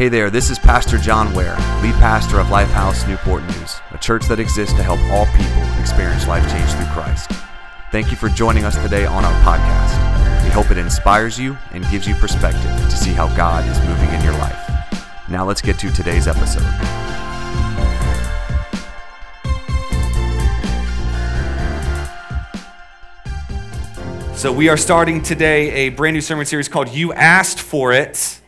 Hey there, this is Pastor John Ware, lead pastor of Lifehouse Newport News, a church that exists to help all people experience life change through Christ. Thank you for joining us today on our podcast. We hope it inspires you and gives you perspective to see how God is moving in your life. Now let's get to today's episode. So, we are starting today a brand new sermon series called You Asked for It.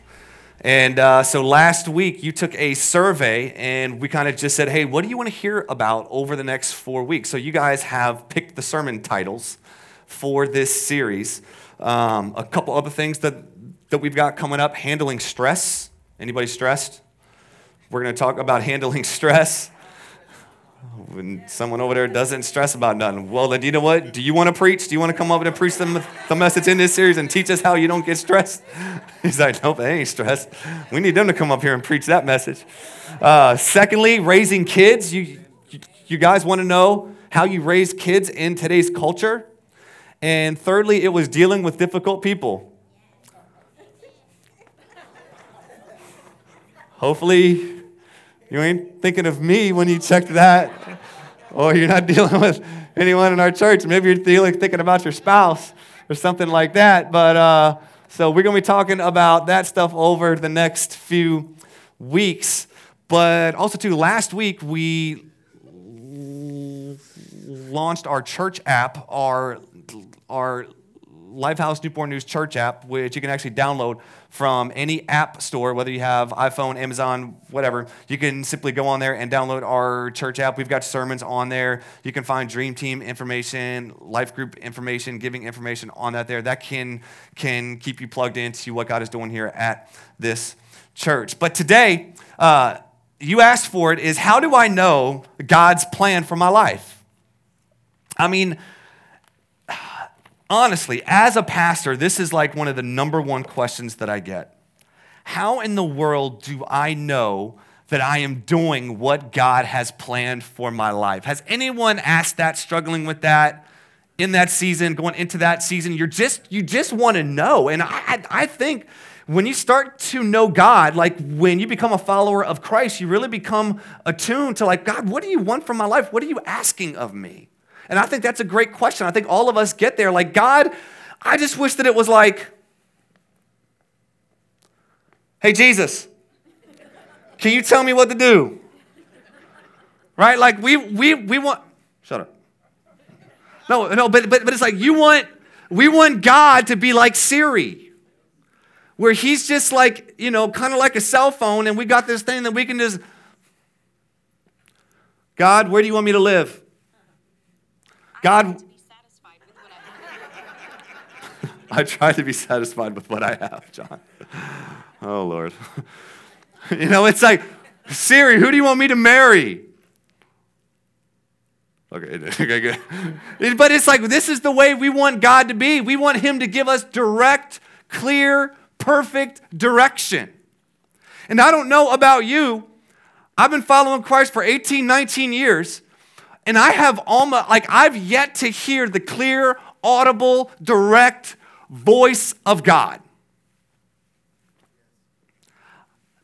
And uh, so last week you took a survey and we kind of just said, hey, what do you want to hear about over the next four weeks? So you guys have picked the sermon titles for this series. Um, a couple other things that, that we've got coming up handling stress. Anybody stressed? We're going to talk about handling stress when someone over there doesn't stress about nothing. Well, then you know what? Do you want to preach? Do you want to come over and preach the, the message in this series and teach us how you don't get stressed? He's like, nope, they ain't stressed. We need them to come up here and preach that message. Uh, secondly, raising kids. You, you guys want to know how you raise kids in today's culture? And thirdly, it was dealing with difficult people. Hopefully, you ain't thinking of me when you checked that. Or you're not dealing with anyone in our church. Maybe you're thinking about your spouse or something like that. But uh, so we're going to be talking about that stuff over the next few weeks. But also, too, last week we launched our church app, our, our Lifehouse Newport News church app, which you can actually download from any app store, whether you have iPhone, Amazon, whatever. You can simply go on there and download our church app. We've got sermons on there. You can find Dream Team information, life group information, giving information on that there. That can, can keep you plugged into what God is doing here at this church. But today, uh, you asked for it is how do I know God's plan for my life? I mean, honestly, as a pastor, this is like one of the number one questions that I get. How in the world do I know that I am doing what God has planned for my life? Has anyone asked that, struggling with that? in that season, going into that season, you're just you just want to know. And I, I think when you start to know God, like when you become a follower of Christ, you really become attuned to like, God, what do you want from my life? What are you asking of me? And I think that's a great question. I think all of us get there like, God, I just wish that it was like, hey, Jesus, can you tell me what to do? Right? Like, we, we, we want, shut up. No, no, but, but, but it's like you want, we want God to be like Siri, where he's just like, you know, kind of like a cell phone, and we got this thing that we can just, God, where do you want me to live? God, I try to be satisfied with what I have, John. Oh, Lord. you know, it's like, Siri, who do you want me to marry? Okay, okay, good. But it's like, this is the way we want God to be. We want Him to give us direct, clear, perfect direction. And I don't know about you, I've been following Christ for 18, 19 years, and I have almost, like, I've yet to hear the clear, audible, direct voice of God.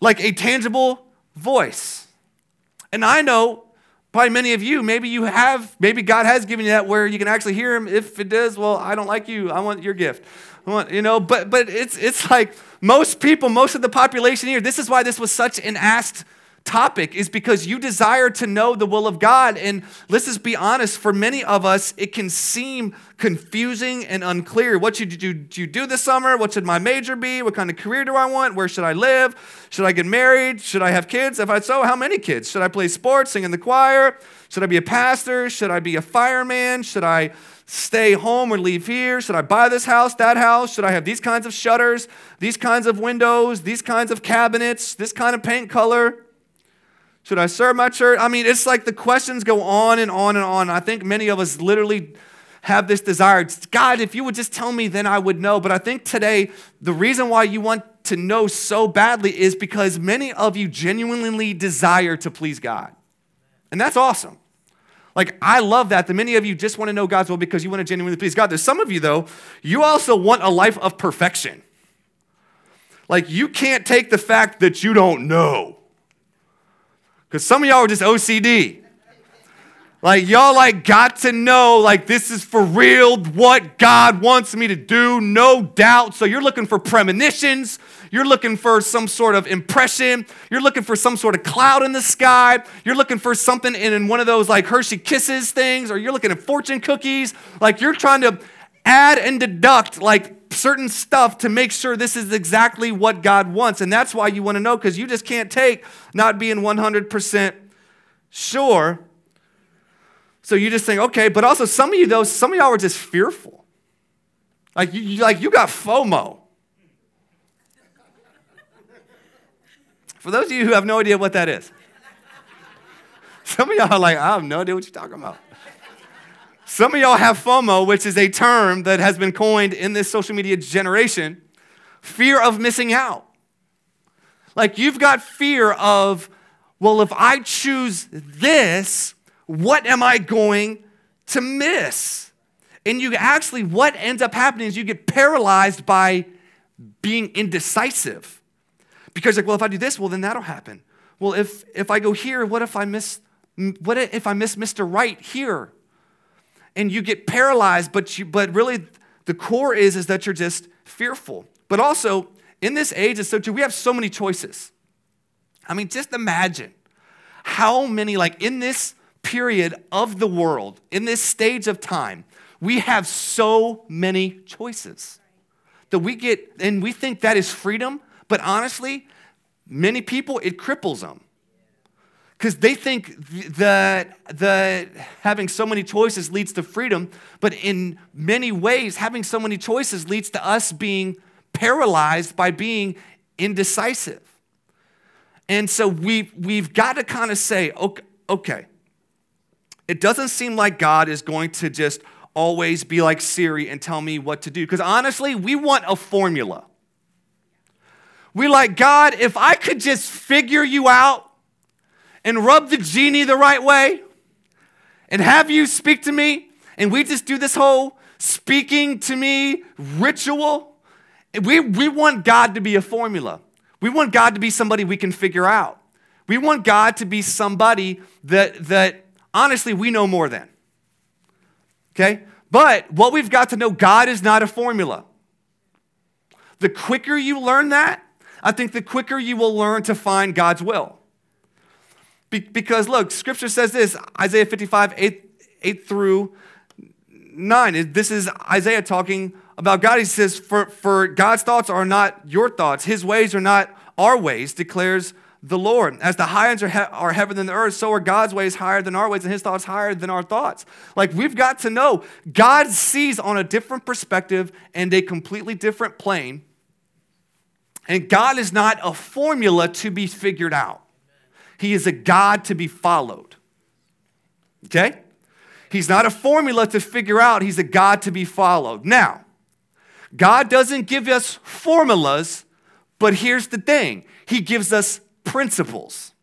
Like a tangible voice. And I know probably many of you, maybe you have, maybe God has given you that where you can actually hear him. If it does, well, I don't like you. I want your gift. I want, you know, but but it's it's like most people, most of the population here, this is why this was such an asked topic is because you desire to know the will of God. And let's just be honest, for many of us, it can seem confusing and unclear. What should you do, you do this summer? What should my major be? What kind of career do I want? Where should I live? Should I get married? Should I have kids? If I so, how many kids? Should I play sports, sing in the choir? Should I be a pastor? Should I be a fireman? Should I stay home or leave here? Should I buy this house, that house? Should I have these kinds of shutters, these kinds of windows, these kinds of cabinets, this kind of paint color? Should I serve my church? I mean, it's like the questions go on and on and on. I think many of us literally have this desire God, if you would just tell me, then I would know. But I think today, the reason why you want to know so badly is because many of you genuinely desire to please God. And that's awesome. Like, I love that. That many of you just want to know God's will because you want to genuinely please God. There's some of you, though, you also want a life of perfection. Like, you can't take the fact that you don't know. Because some of y'all are just OCD. Like, y'all, like, got to know, like, this is for real what God wants me to do, no doubt. So, you're looking for premonitions. You're looking for some sort of impression. You're looking for some sort of cloud in the sky. You're looking for something in in one of those, like, Hershey Kisses things, or you're looking at fortune cookies. Like, you're trying to add and deduct, like, certain stuff to make sure this is exactly what God wants. And that's why you want to know, because you just can't take not being 100% sure. So you just think, okay, but also some of you, though, some of y'all are just fearful. Like you, you like you got FOMO. For those of you who have no idea what that is, some of y'all are like, I have no idea what you're talking about. Some of y'all have FOMO, which is a term that has been coined in this social media generation fear of missing out. Like you've got fear of, well, if I choose this, what am I going to miss? And you actually, what ends up happening is you get paralyzed by being indecisive. Because like, well, if I do this, well, then that'll happen. Well, if if I go here, what if I miss what if I miss Mr. Right here? And you get paralyzed, but, you, but really the core is, is that you're just fearful. But also, in this age, it's so true, we have so many choices. I mean, just imagine how many, like in this period of the world, in this stage of time, we have so many choices that we get, and we think that is freedom, but honestly, many people, it cripples them because they think that, that having so many choices leads to freedom, but in many ways, having so many choices leads to us being paralyzed by being indecisive. And so we, we've got to kind of say, okay, okay, it doesn't seem like God is going to just always be like Siri and tell me what to do. Because honestly, we want a formula. We like, God, if I could just figure you out, and rub the genie the right way and have you speak to me and we just do this whole speaking to me ritual. We, we want God to be a formula. We want God to be somebody we can figure out. We want God to be somebody that, that honestly we know more than. Okay? But what we've got to know, God is not a formula. The quicker you learn that, I think the quicker you will learn to find God's will. Be- because look, scripture says this Isaiah 55, 8, 8 through 9. This is Isaiah talking about God. He says, for, for God's thoughts are not your thoughts, his ways are not our ways, declares the Lord. As the heavens are, he- are heavier than the earth, so are God's ways higher than our ways, and his thoughts higher than our thoughts. Like we've got to know God sees on a different perspective and a completely different plane. And God is not a formula to be figured out. He is a God to be followed. Okay? He's not a formula to figure out, He's a God to be followed. Now, God doesn't give us formulas, but here's the thing He gives us principles.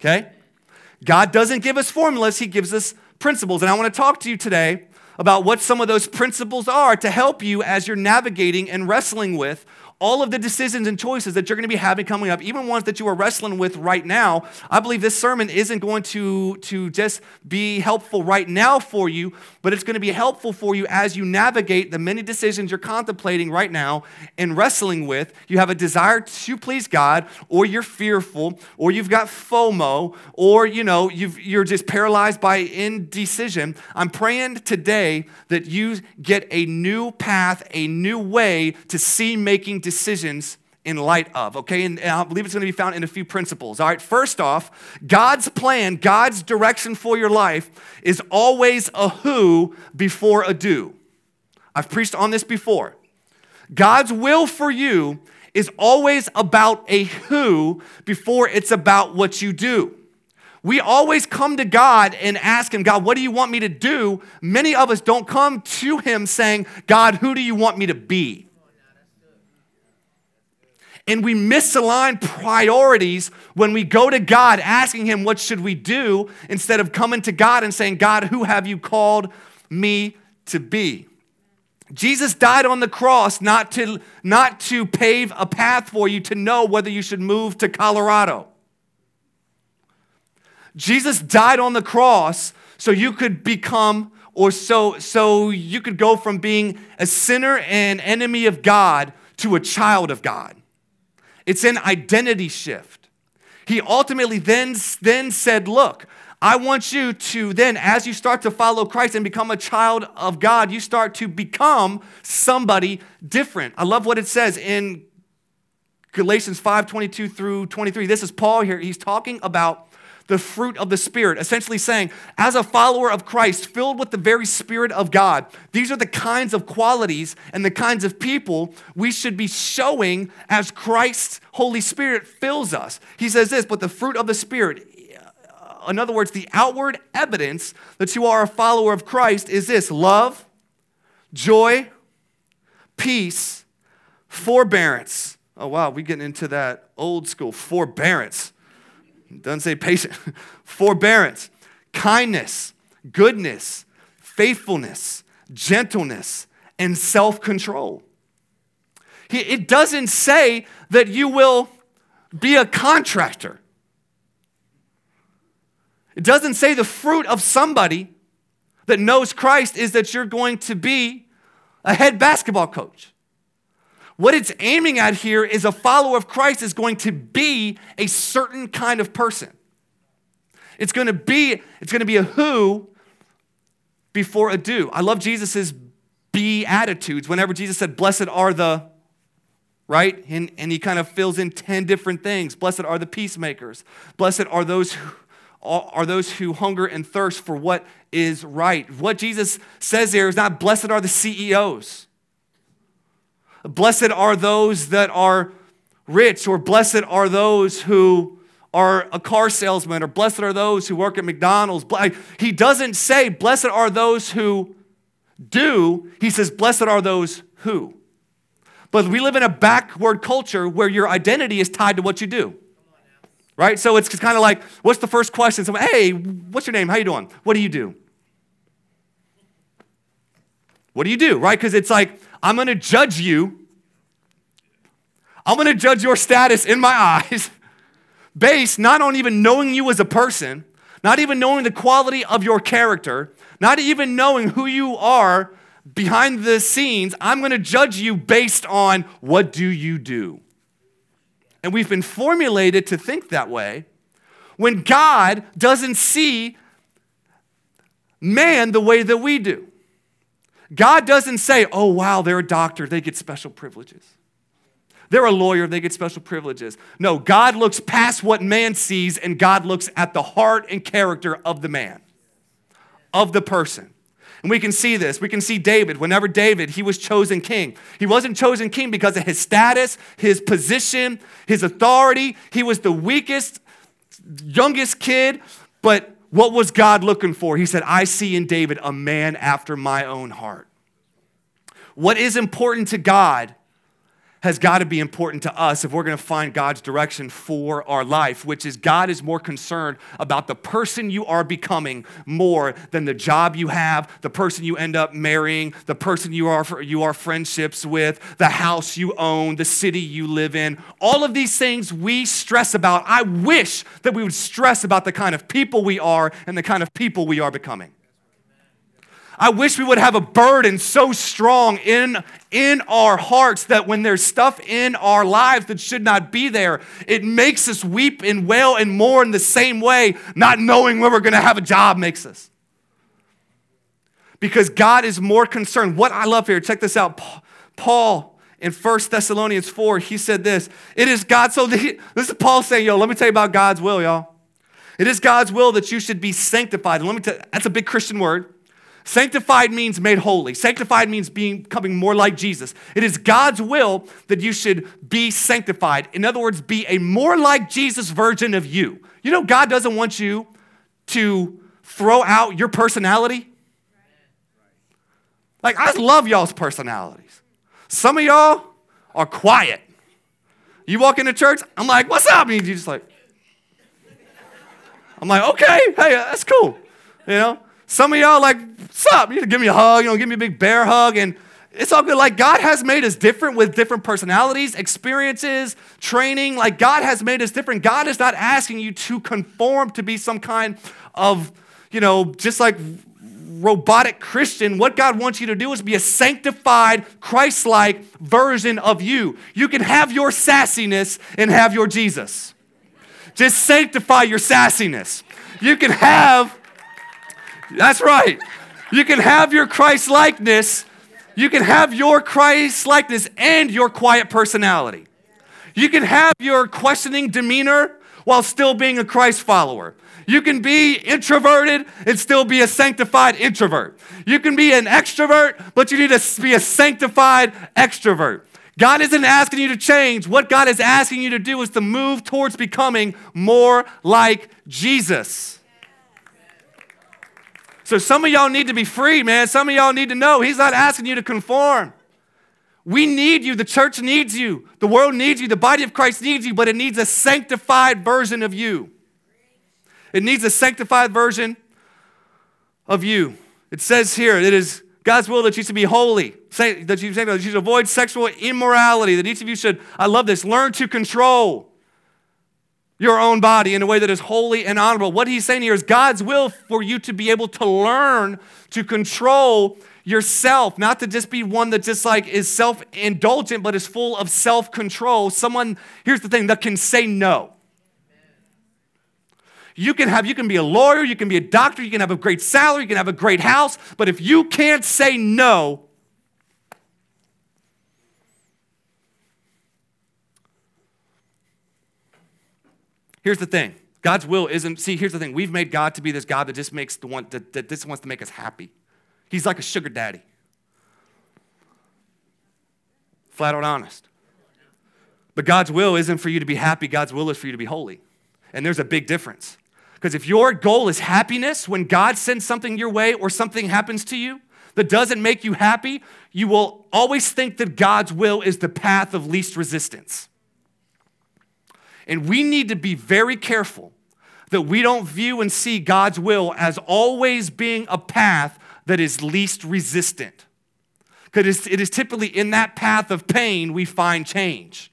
Okay? God doesn't give us formulas, He gives us principles. And I want to talk to you today about what some of those principles are to help you as you're navigating and wrestling with all of the decisions and choices that you're going to be having coming up, even ones that you are wrestling with right now, I believe this sermon isn't going to, to just be helpful right now for you, but it's going to be helpful for you as you navigate the many decisions you're contemplating right now and wrestling with. You have a desire to please God, or you're fearful, or you've got FOMO, or you know, you're just paralyzed by indecision. I'm praying today that you get a new path, a new way to see making decisions in light of, okay? And, I believe it's to be found in a few principles. All right, first off, God's plan, God's direction for your life is always a who before a do. I've preached on this before. God's will for you is always about a who before it's about what you do. We always come to God and ask Him, God, what do you want me to do? Many of us don't come to Him saying, God, who do you want me to be? And we misalign priorities when we go to God asking him what should we do instead of coming to God and saying, "God, who have you called me to be?" Jesus died on the cross not to, not to pave a path for you to know whether you should move to Colorado. Jesus died on the cross so you could become or so so you could go from being a sinner and enemy of God to a child of God. It's an identity shift. He ultimately then, then said, Look, I want you to then, as you start to follow Christ and become a child of God, you start to become somebody different. I love what it says in Galatians 5 22 through 23. This is Paul here. He's talking about the fruit of the Spirit, essentially saying, as a follower of Christ, filled with the very Spirit of God, these are the kinds of qualities and the kinds of people we should be showing as Christ's Holy Spirit fills us. He says this, but the fruit of the Spirit, uh, in other words, the outward evidence that you are a follower of Christ is this love, joy, peace, forbearance. Oh, wow, we're getting into that old school forbearance. Doesn't say patience, Forbearance, kindness, goodness, faithfulness, gentleness, and self control. It doesn't say that you will be a contractor. It doesn't say the fruit of somebody that knows Christ is that you're going to be a head basketball coach. What it's aiming at here is a follower of Christ is going to be a certain kind of person. It's going to be it's going to be a who before a do. I love Jesus's Beatitudes. Whenever Jesus said, "Blessed are the," right, and, and he kind of fills in ten different things. Blessed are the peacemakers. Blessed are those who are those who hunger and thirst for what is right. What Jesus says there is not blessed are the CEOs. Blessed are those that are rich, or blessed are those who are a car salesman, or blessed are those who work at McDonald's. He doesn't say, blessed are those who do. He says, blessed are those who. But we live in a backward culture where your identity is tied to what you do. Right? So it's kind of like, what's the first question? So, hey, what's your name? How you doing? What do you do? What do you do? Right? Because it's like, I'm going to judge you. I'm going to judge your status in my eyes based not on even knowing you as a person, not even knowing the quality of your character, not even knowing who you are behind the scenes. I'm going to judge you based on what do you do? And we've been formulated to think that way when God doesn't see man the way that we do. God doesn't say, oh, wow, they're a doctor, they get special privileges. They're a lawyer, they get special privileges. No, God looks past what man sees and God looks at the heart and character of the man, of the person. And we can see this. We can see David. Whenever David, he was chosen king. He wasn't chosen king because of his status, his position, his authority. He was the weakest, youngest kid, but what was God looking for? He said, I see in David a man after my own heart. What is important to God has got to be important to us if we're going to find God's direction for our life, which is God is more concerned about the person you are becoming more than the job you have, the person you end up marrying, the person you are you are friendships with, the house you own, the city you live in. All of these things we stress about. I wish that we would stress about the kind of people we are and the kind of people we are becoming. I wish we would have a burden so strong in, in our hearts that when there's stuff in our lives that should not be there, it makes us weep and wail and mourn the same way, not knowing when we're going to have a job makes us. Because God is more concerned. What I love here, check this out. Paul in 1 Thessalonians 4, he said this It is God, so this is Paul saying, yo, let me tell you about God's will, y'all. It is God's will that you should be sanctified. And let me tell that's a big Christian word. Sanctified means made holy. Sanctified means being, becoming more like Jesus. It is God's will that you should be sanctified. In other words, be a more like Jesus version of you. You know, God doesn't want you to throw out your personality. Like, I love y'all's personalities. Some of y'all are quiet. You walk into church, I'm like, what's up? And you just like, I'm like, okay, hey, that's cool. You know? Some of y'all like, what's up? You give me a hug, you know, give me a big bear hug. And it's all good. Like God has made us different with different personalities, experiences, training. Like God has made us different. God is not asking you to conform to be some kind of, you know, just like robotic Christian. What God wants you to do is be a sanctified, Christ like version of you. You can have your sassiness and have your Jesus. Just sanctify your sassiness. You can have, that's right. You can have your Christ likeness. You can have your Christ likeness and your quiet personality. You can have your questioning demeanor while still being a Christ follower. You can be introverted and still be a sanctified introvert. You can be an extrovert, but you need to be a sanctified extrovert. God isn't asking you to change. What God is asking you to do is to move towards becoming more like Jesus. So some of y'all need to be free, man. Some of y'all need to know He's not asking you to conform. We need you. The church needs you. The world needs you. The body of Christ needs you, but it needs a sanctified version of you. It needs a sanctified version of you. It says here, it is God's will that you should be holy, that you should avoid sexual immorality, that each of you should, I love this, learn to control your own body in a way that is holy and honorable. What he's saying here is God's will for you to be able to learn to control yourself, not to just be one that just like is self indulgent, but is full of self control. Someone, here's the thing, that can say no. You can have, you can be a lawyer, you can be a doctor, you can have a great salary, you can have a great house, but if you can't say no, here's the thing. God's will isn't, see, here's the thing. We've made God to be this God that just makes the one, that, that just wants to make us happy. He's like a sugar daddy. Flat out honest. But God's will isn't for you to be happy, God's will is for you to be holy. And there's a big difference. Because if your goal is happiness, when God sends something your way or something happens to you that doesn't make you happy, you will always think that God's will is the path of least resistance. And we need to be very careful that we don't view and see God's will as always being a path that is least resistant. Because it is typically in that path of pain we find change.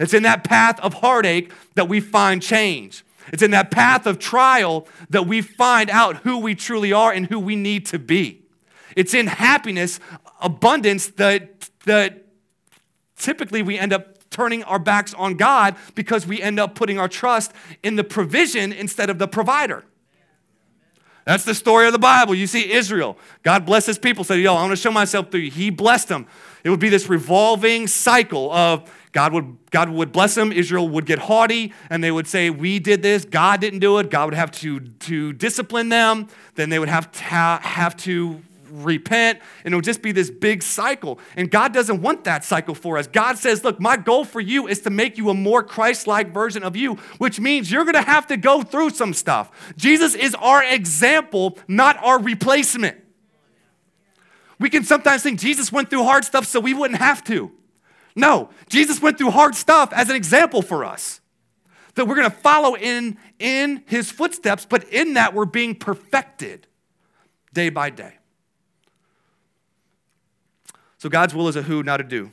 It's in that path of heartache that we find change. It's in that path of trial that we find out who we truly are and who we need to be. It's in happiness, abundance that, that typically we end up turning our backs on God because we end up putting our trust in the provision instead of the provider. That's the story of the Bible. You see Israel. God blessed his people, said, Yo, I want to show myself through you. He blessed them. It would be this revolving cycle of God would, God would bless them. Israel would get haughty and they would say, We did this. God didn't do it. God would have to, to discipline them. Then they would have to, have to repent. And it'll just be this big cycle. And God doesn't want that cycle for us. God says, Look, my goal for you is to make you a more Christ like version of you, which means you're going to have to go through some stuff. Jesus is our example, not our replacement. We can sometimes think Jesus went through hard stuff so we wouldn't have to. No, Jesus went through hard stuff as an example for us. That we're going to follow in, in his footsteps, but in that we're being perfected day by day. So God's will is a who, not a do.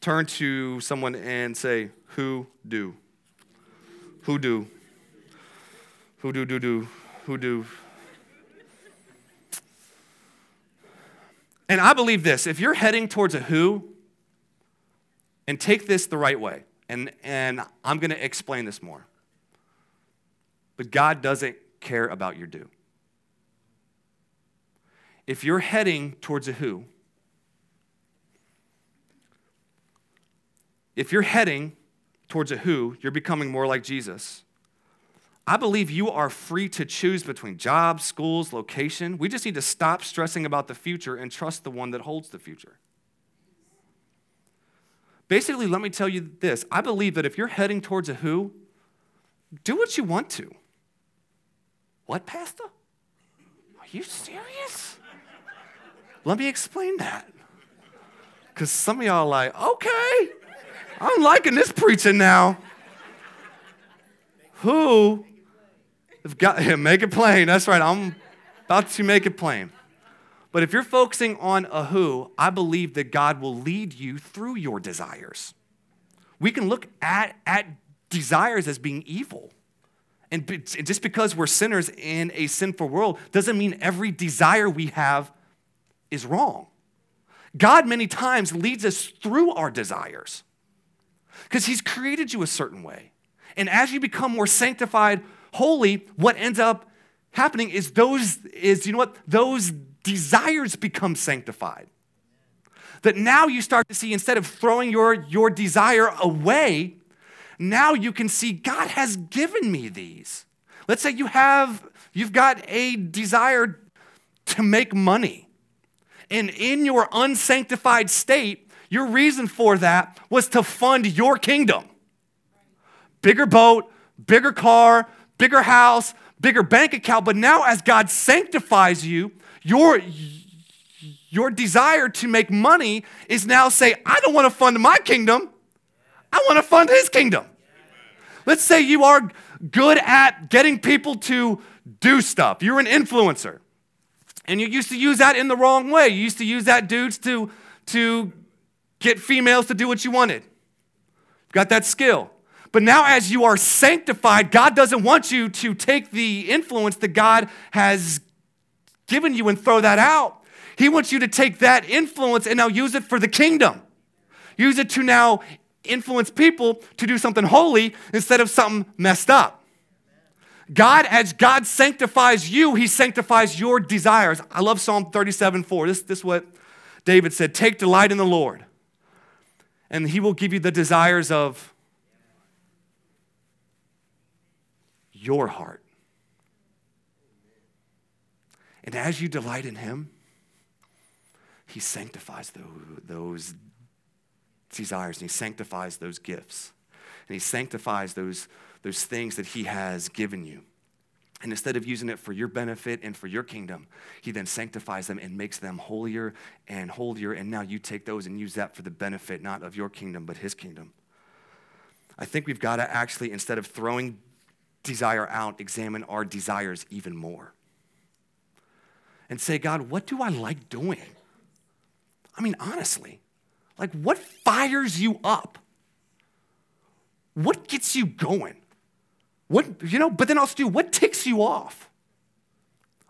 Turn to someone and say, Who do? Who do? Who do, do, do? Who do? And I believe this if you're heading towards a who, and take this the right way. And, and I'm going to explain this more. But God doesn't care about your do. If you're heading towards a who, if you're heading towards a who, you're becoming more like Jesus. I believe you are free to choose between jobs, schools, location. We just need to stop stressing about the future and trust the one that holds the future. Basically, let me tell you this I believe that if you're heading towards a who, do what you want to. What, Pastor? Are you serious? Let me explain that. Because some of y'all are like, okay, I'm liking this preaching now. Who have got him? Make it plain. That's right. I'm about to make it plain. But if you're focusing on a who, I believe that God will lead you through your desires. We can look at, at desires as being evil. And just because we're sinners in a sinful world doesn't mean every desire we have is wrong. God, many times, leads us through our desires because He's created you a certain way. And as you become more sanctified, holy, what ends up happening is those, is, you know what? Those desires become sanctified. That now you start to see, instead of throwing your, your desire away, now you can see God has given me these. Let's say you have, you've got a desire to make money. And in your unsanctified state, your reason for that was to fund your kingdom. Bigger boat, bigger car, bigger house, bigger bank account. But now, as God sanctifies you, your, your desire to make money is now say, I don't want to fund my kingdom. I want to fund his kingdom. Let's say you are good at getting people to do stuff. You're an influencer. And you used to use that in the wrong way. You used to use that dudes to, to get females to do what you wanted. You've got that skill. But now, as you are sanctified, God doesn't want you to take the influence that God has given you and throw that out. He wants you to take that influence and now use it for the kingdom. Use it to now influence people to do something holy instead of something messed up. God, as God sanctifies you, He sanctifies your desires. I love Psalm 37 4. This, this is what David said Take delight in the Lord, and He will give you the desires of your heart. And as you delight in Him, He sanctifies those desires and He sanctifies those gifts. And He sanctifies those, those things that He has given you. And instead of using it for your benefit and for your kingdom, he then sanctifies them and makes them holier and holier. And now you take those and use that for the benefit, not of your kingdom, but his kingdom. I think we've got to actually, instead of throwing desire out, examine our desires even more. And say, God, what do I like doing? I mean, honestly, like what fires you up? What gets you going? What, you know, but then also, do what ticks you off?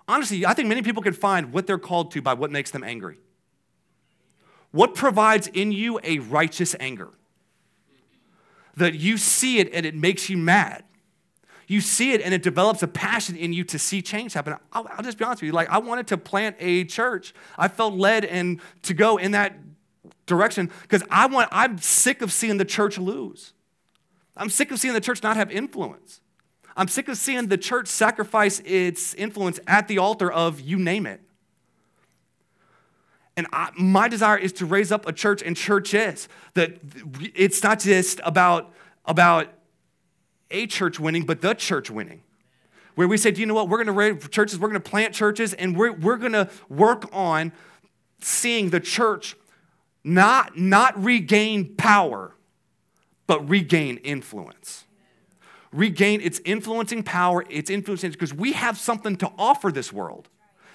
Honestly, I think many people can find what they're called to by what makes them angry. What provides in you a righteous anger? That you see it and it makes you mad. You see it and it develops a passion in you to see change happen. I'll, I'll just be honest with you. Like, I wanted to plant a church. I felt led and to go in that direction because I want, I'm sick of seeing the church lose. I'm sick of seeing the church not have influence. I'm sick of seeing the church sacrifice its influence at the altar of you name it. And I, my desire is to raise up a church and churches that it's not just about, about a church winning, but the church winning. Where we say, do you know what? We're going to raise churches, we're going to plant churches, and we're, we're going to work on seeing the church not, not regain power, but regain influence. Regain its influencing power, its influencing, because we have something to offer this world.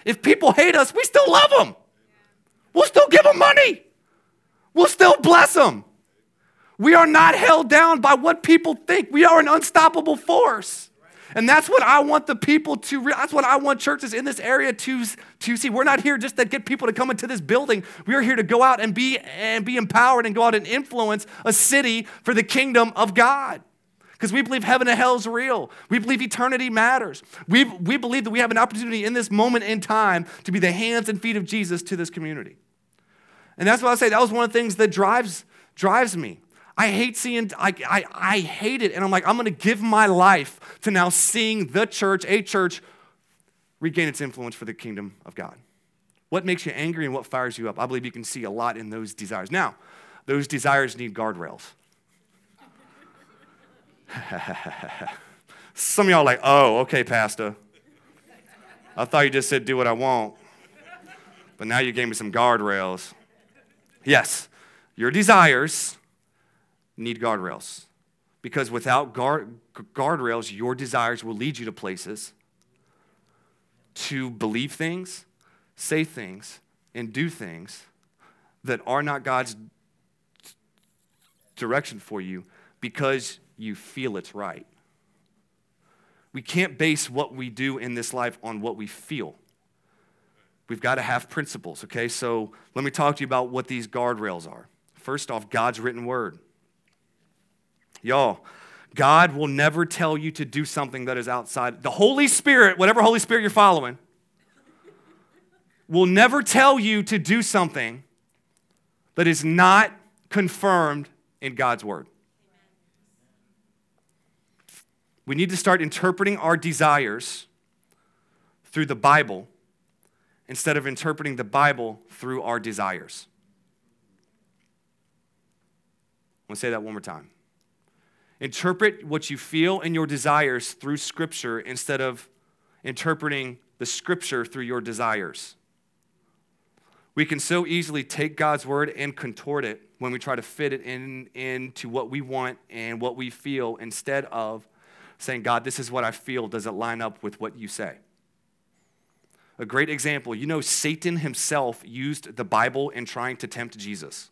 If people hate us, we still love them. We'll still give them money. We'll still bless them. We are not held down by what people think. We are an unstoppable force. And that's what I want the people to, that's what I want churches in this area to, to see. We're not here just to get people to come into this building. We are here to go out and be, and be empowered and go out and influence a city for the kingdom of God. Because we believe heaven and hell is real. We believe eternity matters. We, we believe that we have an opportunity in this moment in time to be the hands and feet of Jesus to this community. And that's why I say that was one of the things that drives, drives me. I hate seeing, I, I, I hate it. And I'm like, I'm going to give my life to now seeing the church, a church, regain its influence for the kingdom of God. What makes you angry and what fires you up? I believe you can see a lot in those desires. Now, those desires need guardrails. Some of y'all like, oh, okay, Pastor. I thought you just said do what I want, but now you gave me some guardrails. Yes, your desires need guardrails. Because without guard, guardrails, your desires will lead you to places to believe things, say things and do things that are not God's direction for you because you feel it's right. We can't base what we do in this life on what we feel. We've got to have principles, okay? So let me talk to you about what these guardrails are. First off, God's written word. Y'all, God will never tell you to do something that is outside. The Holy Spirit, whatever Holy Spirit you're following, will never tell you to do something that is not confirmed in God's word. We need to start interpreting our desires through the Bible instead of interpreting the Bible through our desires. I'm going to say that one more time. Interpret what you feel and your desires through Scripture instead of interpreting the Scripture through your desires. We can so easily take God's word and contort it when we try to fit it in, into what we want and what we feel instead of saying, God, this is what I feel. Does it line up with what you say? A great example, you know, Satan himself used the Bible in trying to tempt Jesus.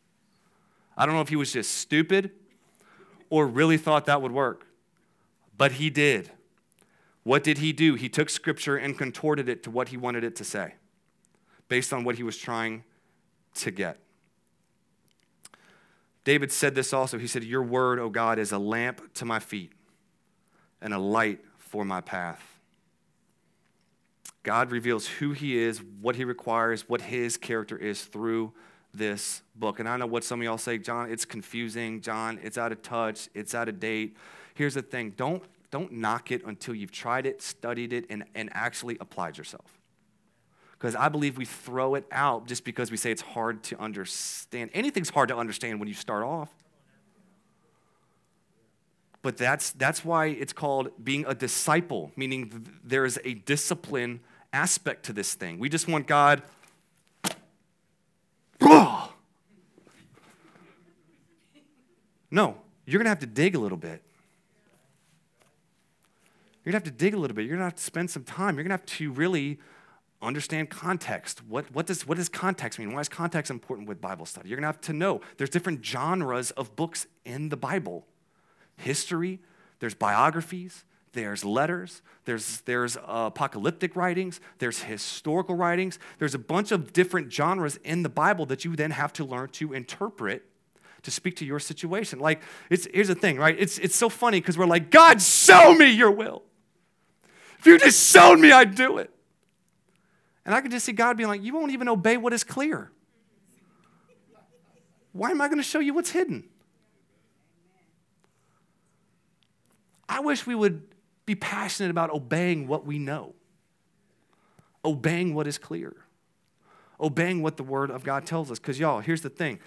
I don't know if he was just stupid or really thought that would work, but he did. What did he do? He took scripture and contorted it to what he wanted it to say based on what he was trying to get. David said this also. He said, Your word, O God, is a lamp to my feet and a light for my path. God reveals who he is, what he requires, what his character is through this book. And I know what some of y'all say, John, it's confusing. John, it's out of touch. It's out of date. Here's the thing don't, don't knock it until you've tried it, studied it, and, and actually applied yourself because I believe we throw it out just because we say it's hard to understand. Anything's hard to understand when you start off. But that's, that's why it's called being a disciple, meaning there is a discipline aspect to this thing. We just want God. No, you're going to have to dig a little bit. You're going to have to dig a little bit. You're going to have to spend some time. You're going to have to really understand context. What, what, does, what does context mean? Why is context important with Bible study? You're going to have to know there's different genres of books in the Bible history, there's biographies, there's letters, there's, there's uh, apocalyptic writings, there's historical writings. There's a bunch of different genres in the Bible that you then have to learn to interpret to speak to your situation. Like, it's, here's the thing, right? It's, it's so funny because we're like, God, show me your will. If you just showed me, I'd do it. And I could just see God being like, You won't even obey what is clear. Why am I going to show you what's hidden? I wish we would be passionate about obeying what we know, obeying what is clear, obeying what the Word of God tells us. Because, y'all, here's the thing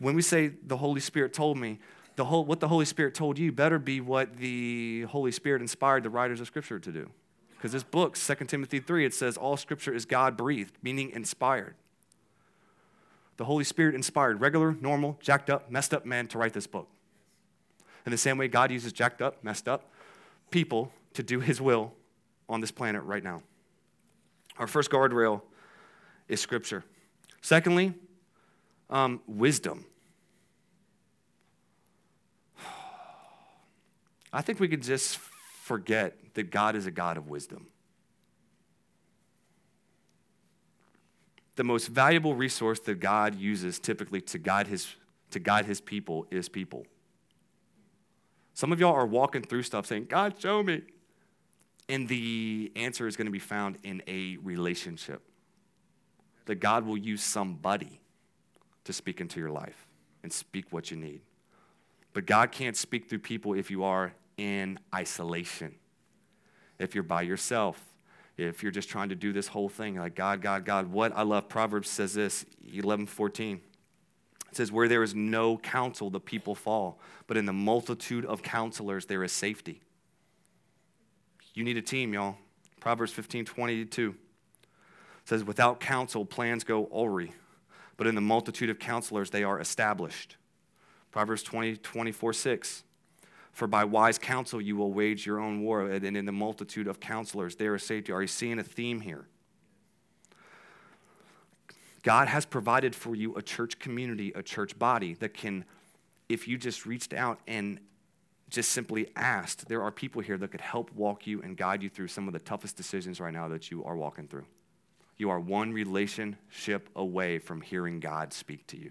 when we say the Holy Spirit told me, the whole, what the Holy Spirit told you better be what the Holy Spirit inspired the writers of Scripture to do. Because this book, 2 Timothy 3, it says all scripture is God breathed, meaning inspired. The Holy Spirit inspired regular, normal, jacked up, messed up men to write this book. In the same way, God uses jacked up, messed up people to do his will on this planet right now. Our first guardrail is scripture. Secondly, um, wisdom. I think we could just forget that God is a God of wisdom. The most valuable resource that God uses typically to guide his, to guide his people is people. Some of y'all are walking through stuff saying, God, show me. And the answer is going to be found in a relationship. That God will use somebody to speak into your life and speak what you need. But God can't speak through people if you are in isolation if you're by yourself, if you're just trying to do this whole thing, like God, God, God. What I love, Proverbs says this, 11, 14. It says, Where there is no counsel, the people fall, but in the multitude of counselors, there is safety. You need a team, y'all. Proverbs 15, 22 says, Without counsel, plans go awry, but in the multitude of counselors, they are established. Proverbs 20, 24, 6 for by wise counsel you will wage your own war, and in the multitude of counselors there is safety. Are you seeing a theme here? God has provided for you a church community, a church body that can, if you just reached out and just simply asked, there are people here that could help walk you and guide you through some of the toughest decisions right now that you are walking through. You are one relationship away from hearing God speak to you.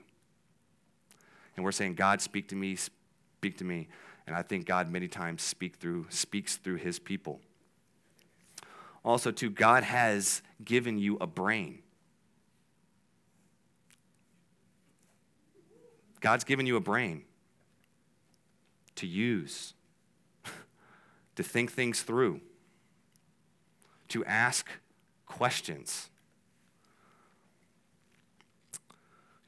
And we're saying, God, speak to me, speak to me. And I think God many times speak through, speaks through his people. Also, too, God has given you a brain. God's given you a brain to use, to think things through, to ask questions.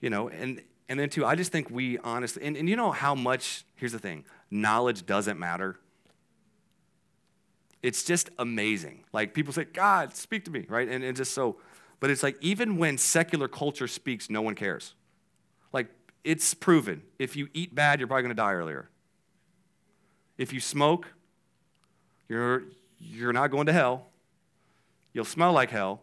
You know, and, and then too, I just think we honestly, and, and you know how much, here's the thing knowledge doesn't matter. It's just amazing. Like people say, God, speak to me, right? And it's just so, but it's like even when secular culture speaks, no one cares. Like it's proven. If you eat bad, you're probably going to die earlier. If you smoke, you're, you're not going to hell. You'll smell like hell.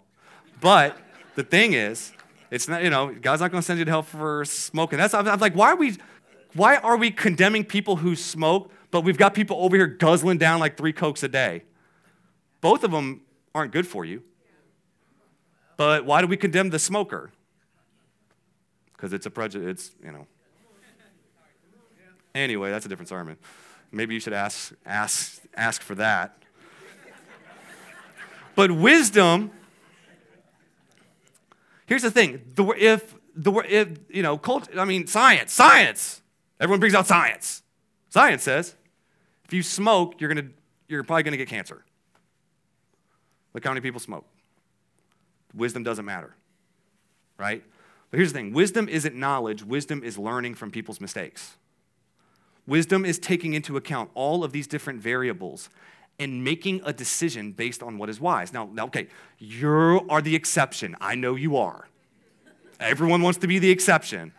But the thing is, it's not, you know, God's not going to send you to hell for smoking. That's, I'm like, why are we, why are we condemning people who smoke, but we've got people over here guzzling down like three Cokes a day? Both of them aren't good for you. But why do we condemn the smoker? Because it's a prejudice, it's, you know. Anyway, that's a different sermon. Maybe you should ask, ask, ask for that. but wisdom, here's the thing. The, if, the, if, you know, cult, I mean, science, science. Everyone brings out science. Science says if you smoke, you're, gonna, you're probably going to get cancer. Look how many people smoke. Wisdom doesn't matter, right? But here's the thing wisdom isn't knowledge, wisdom is learning from people's mistakes. Wisdom is taking into account all of these different variables and making a decision based on what is wise. Now, okay, you are the exception. I know you are. Everyone wants to be the exception.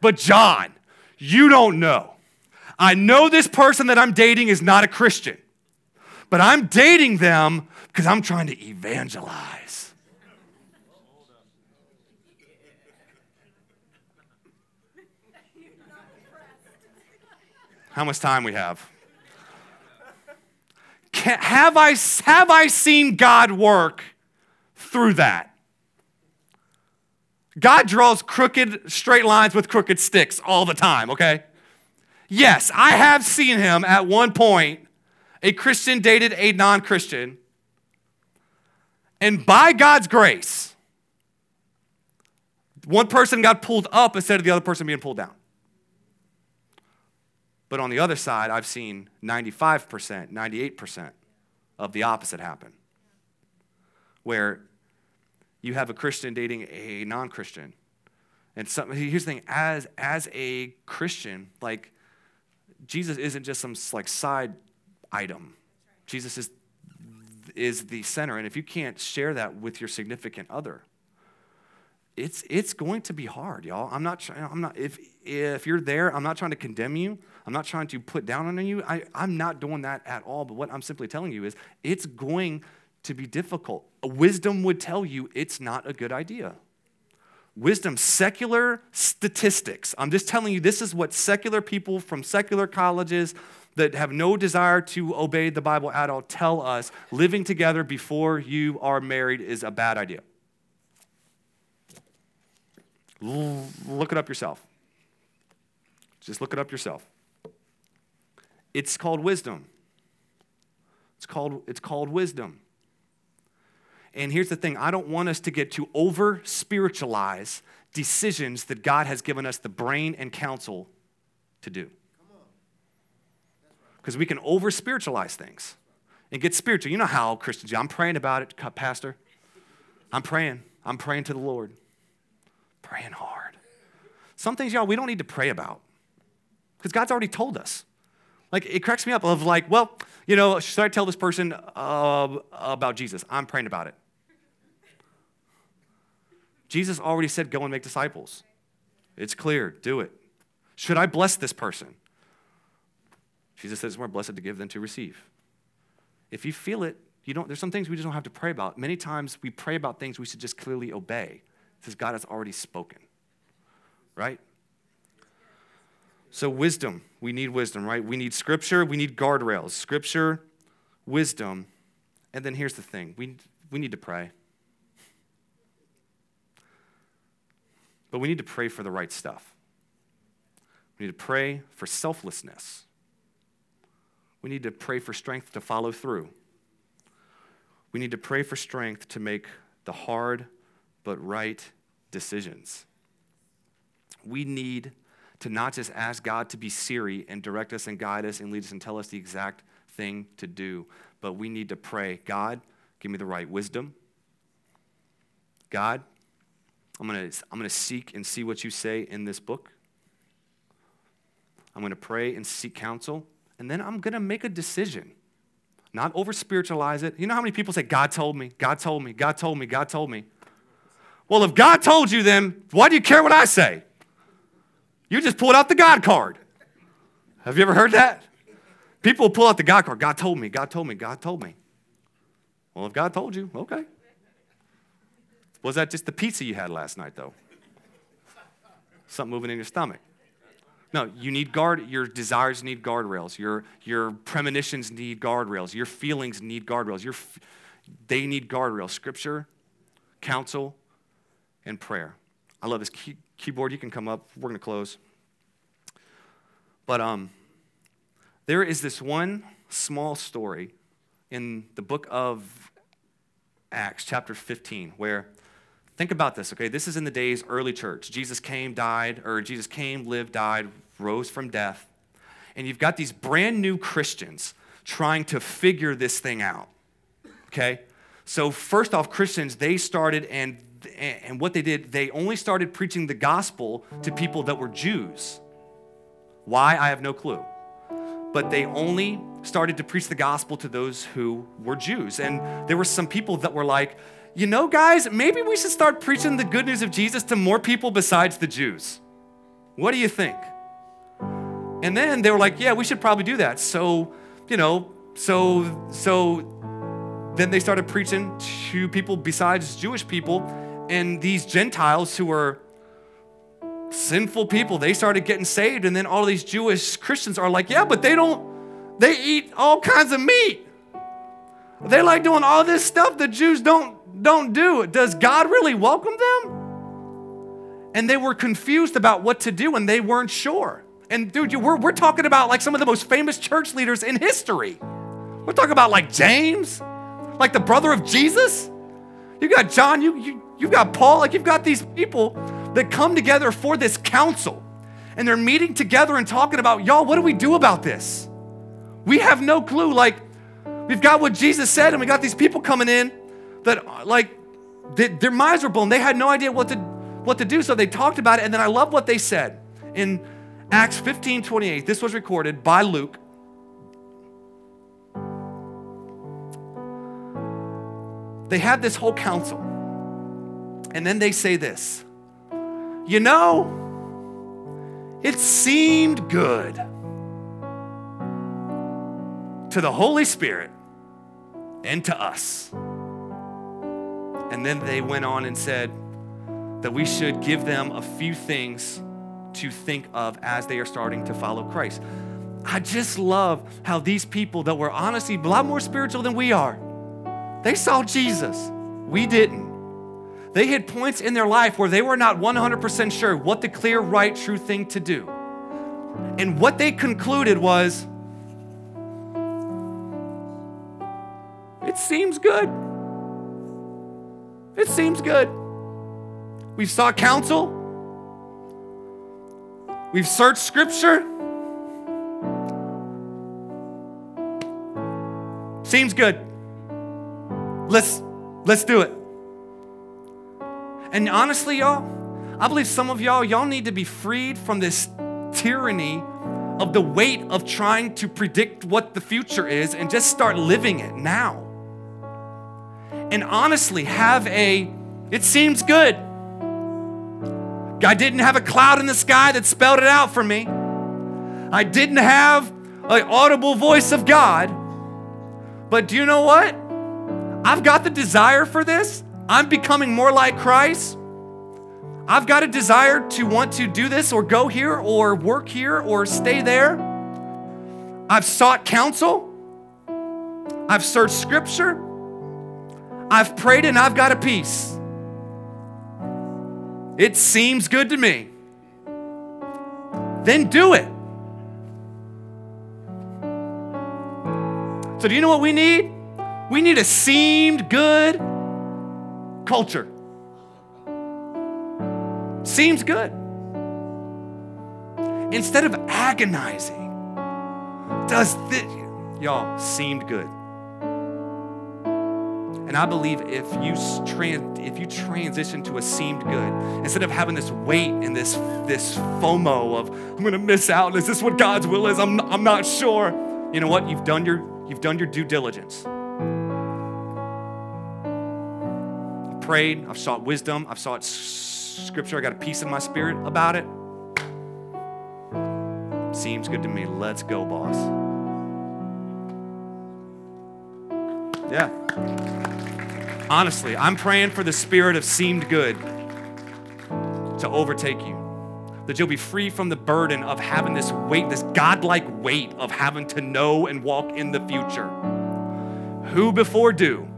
But, John, you don't know. I know this person that I'm dating is not a Christian, but I'm dating them because I'm trying to evangelize. How much time we have? Can, have, I, have I seen God work through that? God draws crooked straight lines with crooked sticks all the time, okay? Yes, I have seen him at one point. A Christian dated a non Christian and by God's grace, one person got pulled up instead of the other person being pulled down. But on the other side, I've seen 95%, 98% of the opposite happen. Where you have a Christian dating a non Christian. And some, here's the thing as, as a Christian, like, Jesus isn't just some like side item. Jesus is is the center. And if you can't share that with your significant other, it's, it's going to be hard, y'all. I'm not I'm not, if, if you're there, I'm not trying to condemn you. I'm not trying to put down on you. I, I'm not doing that at all. But what I'm simply telling you is it's going to be difficult. Wisdom would tell you it's not a good idea. Wisdom, secular statistics. I'm just telling you, this is what secular people from secular colleges, that have no desire to obey the Bible at all tell us living together before you are married is a bad idea. Look it up yourself. Just look it up yourself. It's called wisdom. It's called, it's called wisdom. And here's the thing I don't want us to get to over spiritualize decisions that God has given us the brain and counsel to do because we can over spiritualize things and get spiritual. You know how Christians do. I'm praying about it, Pastor. I'm praying. I'm praying to the Lord. Praying hard. Some things, y'all, we don't need to pray about because God's already told us. Like, it cracks me up of like, well, you know, should I tell this person uh, about Jesus? I'm praying about it. Jesus already said, go and make disciples. It's clear, do it. Should I bless this person? Jesus says it's more blessed to give than to receive. If you feel it, you don't, there's some things we just don't have to pray about. Many times we pray about things we should just clearly obey. Says God has already spoken, right? So, wisdom, we need wisdom, right? We need scripture, we need guardrails. Scripture, wisdom, and then here's the thing we, we need to pray. But we need to pray for the right stuff. We need to pray for selflessness. We need to pray for strength to follow through. We need to pray for strength to make the hard but right decisions. We need to not just ask God to be Siri and direct us and guide us and lead us and tell us the exact thing to do, but we need to pray God, give me the right wisdom. God, I'm going to I'm going to seek and see what you say in this book. I'm going to pray and seek counsel, and then I'm going to make a decision. Not over spiritualize it. You know how many people say, God told me, God told me, God told me, God told me? Well, if God told you, then why do you care what I say? You just pulled out the God card. Have you ever heard that? People pull out the God card. God told me, God told me, God told me. Well, if God told you, okay. Was that just the pizza you had last night, though? Something moving in your stomach. No, you need guard, your desires need guardrails. Your, your premonitions need guardrails. Your feelings need guardrails. Your, they need guardrails. Scripture, counsel, and prayer. I love this key, keyboard. You can come up. We're going to close. But um, there is this one small story in the book of Acts, chapter 15, where Think about this, okay? This is in the days early church. Jesus came, died, or Jesus came, lived, died, rose from death. And you've got these brand new Christians trying to figure this thing out, okay? So, first off, Christians, they started and and what they did, they only started preaching the gospel to people that were Jews. Why? I have no clue. But they only started to preach the gospel to those who were Jews. And there were some people that were like, you know, guys, maybe we should start preaching the good news of Jesus to more people besides the Jews. What do you think? And then they were like, yeah, we should probably do that. So, you know, so, so then they started preaching to people besides Jewish people. And these Gentiles who were sinful people, they started getting saved. And then all these Jewish Christians are like, yeah, but they don't, they eat all kinds of meat. They like doing all this stuff the Jews don't don't do. Does God really welcome them? And they were confused about what to do and they weren't sure. And dude, we're, we're talking about like some of the most famous church leaders in history. We're talking about like James, like the brother of Jesus. You got John, you, you, you got Paul, like you've got these people that come together for this council. And they're meeting together and talking about, y'all, what do we do about this? We have no clue. Like, we've got what Jesus said, and we got these people coming in that like they, their minds were blown. They had no idea what to what to do, so they talked about it. And then I love what they said in Acts 15, 28. This was recorded by Luke. They had this whole council. And then they say this You know, it seemed good to the Holy Spirit and to us and then they went on and said that we should give them a few things to think of as they are starting to follow Christ. I just love how these people that were honestly a lot more spiritual than we are, they saw Jesus. We didn't. They had points in their life where they were not 100% sure what the clear, right, true thing to do. And what they concluded was, it seems good. It seems good. We've sought counsel. We've searched scripture. Seems good. Let's let's do it. And honestly, y'all, I believe some of y'all, y'all need to be freed from this tyranny of the weight of trying to predict what the future is and just start living it now and honestly have a, it seems good. I didn't have a cloud in the sky that spelled it out for me. I didn't have an audible voice of God. But do you know what? I've got the desire for this. I'm becoming more like Christ. I've got a desire to want to do this or go here or work here or stay there. I've sought counsel. I've searched scripture. I've prayed and I've got a peace. It seems good to me. Then do it. So, do you know what we need? We need a seemed good culture. Seems good. Instead of agonizing, does this, y'all, seemed good. And I believe if you trans, if you transition to a seemed good, instead of having this weight and this this FOMO of I'm gonna miss out, is this what God's will is? I'm I'm not sure. You know what? You've done your you've done your due diligence. Prayed, I've sought wisdom, I've sought scripture, I got a peace in my spirit about it. Seems good to me. Let's go, boss. Yeah. Honestly, I'm praying for the spirit of seemed good to overtake you. That you'll be free from the burden of having this weight, this godlike weight of having to know and walk in the future. Who before do?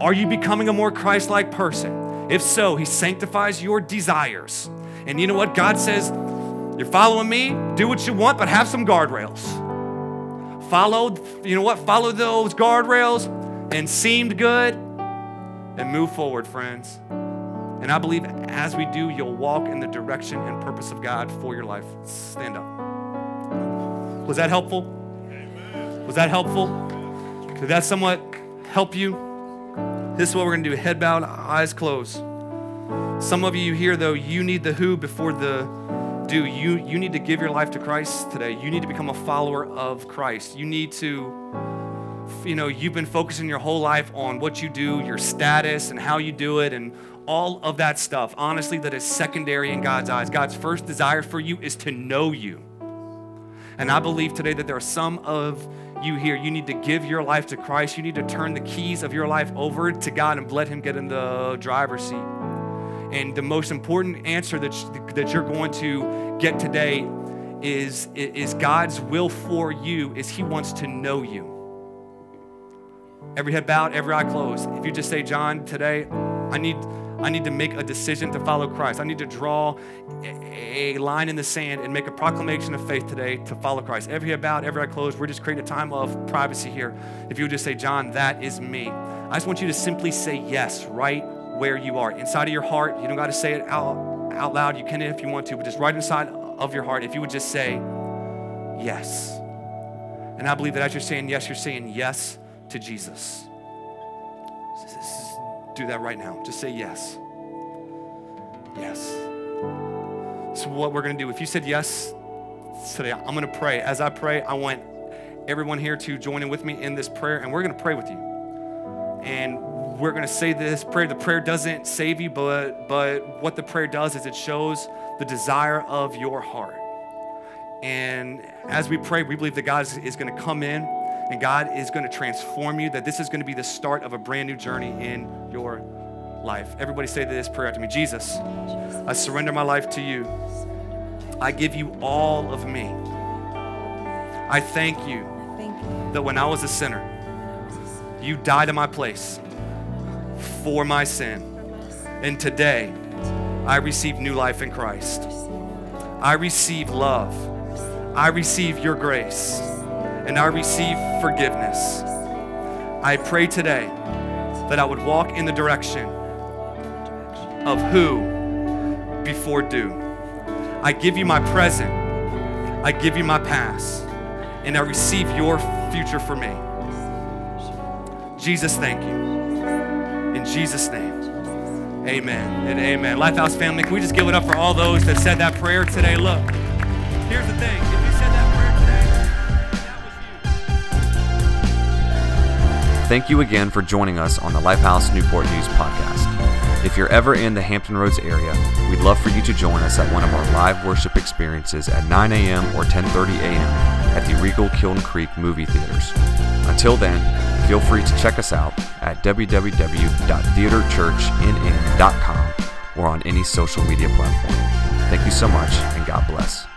Are you becoming a more Christ like person? If so, He sanctifies your desires. And you know what? God says, You're following me, do what you want, but have some guardrails. Follow, you know what? Follow those guardrails and seemed good and move forward, friends. And I believe as we do, you'll walk in the direction and purpose of God for your life. Stand up. Was that helpful? Was that helpful? Did that somewhat help you? This is what we're going to do head bowed, eyes closed. Some of you here, though, you need the who before the do. You, you need to give your life to Christ today. You need to become a follower of Christ. You need to you know, you've been focusing your whole life on what you do, your status, and how you do it, and all of that stuff, honestly, that is secondary in God's eyes. God's first desire for you is to know you. And I believe today that there are some of you here, you need to give your life to Christ. You need to turn the keys of your life over to God and let Him get in the driver's seat. And the most important answer that, that you're going to get today is, is God's will for you is He wants to know you. Every head bowed, every eye closed. If you just say, John, today I need I need to make a decision to follow Christ. I need to draw a line in the sand and make a proclamation of faith today to follow Christ. Every about, every eye closed. We're just creating a time of privacy here. If you would just say, John, that is me. I just want you to simply say yes right where you are. Inside of your heart, you don't got to say it out, out loud. You can if you want to, but just right inside of your heart, if you would just say yes. And I believe that as you're saying yes, you're saying yes to Jesus. Do that right now. Just say yes. Yes. So, what we're going to do, if you said yes today, I'm going to pray. As I pray, I want everyone here to join in with me in this prayer, and we're going to pray with you. And we're going to say this prayer. The prayer doesn't save you, but, but what the prayer does is it shows the desire of your heart. And as we pray, we believe that God is, is going to come in and God is going to transform you, that this is going to be the start of a brand new journey in your life. Everybody say this prayer after me Jesus, I surrender my life to you. I give you all of me. I thank you that when I was a sinner, you died in my place for my sin. And today, I receive new life in Christ. I receive love. I receive your grace and I receive forgiveness. I pray today that I would walk in the direction of who before do. I give you my present, I give you my past, and I receive your future for me. Jesus, thank you. In Jesus' name, amen and amen. Lifehouse family, can we just give it up for all those that said that prayer today? Look, here's the thing. Thank you again for joining us on the Lifehouse Newport News podcast. If you're ever in the Hampton Roads area, we'd love for you to join us at one of our live worship experiences at 9 a.m. or 10:30 a.m. at the Regal Kiln Creek movie theaters. Until then, feel free to check us out at www.theaterchurchnn.com or on any social media platform. Thank you so much, and God bless.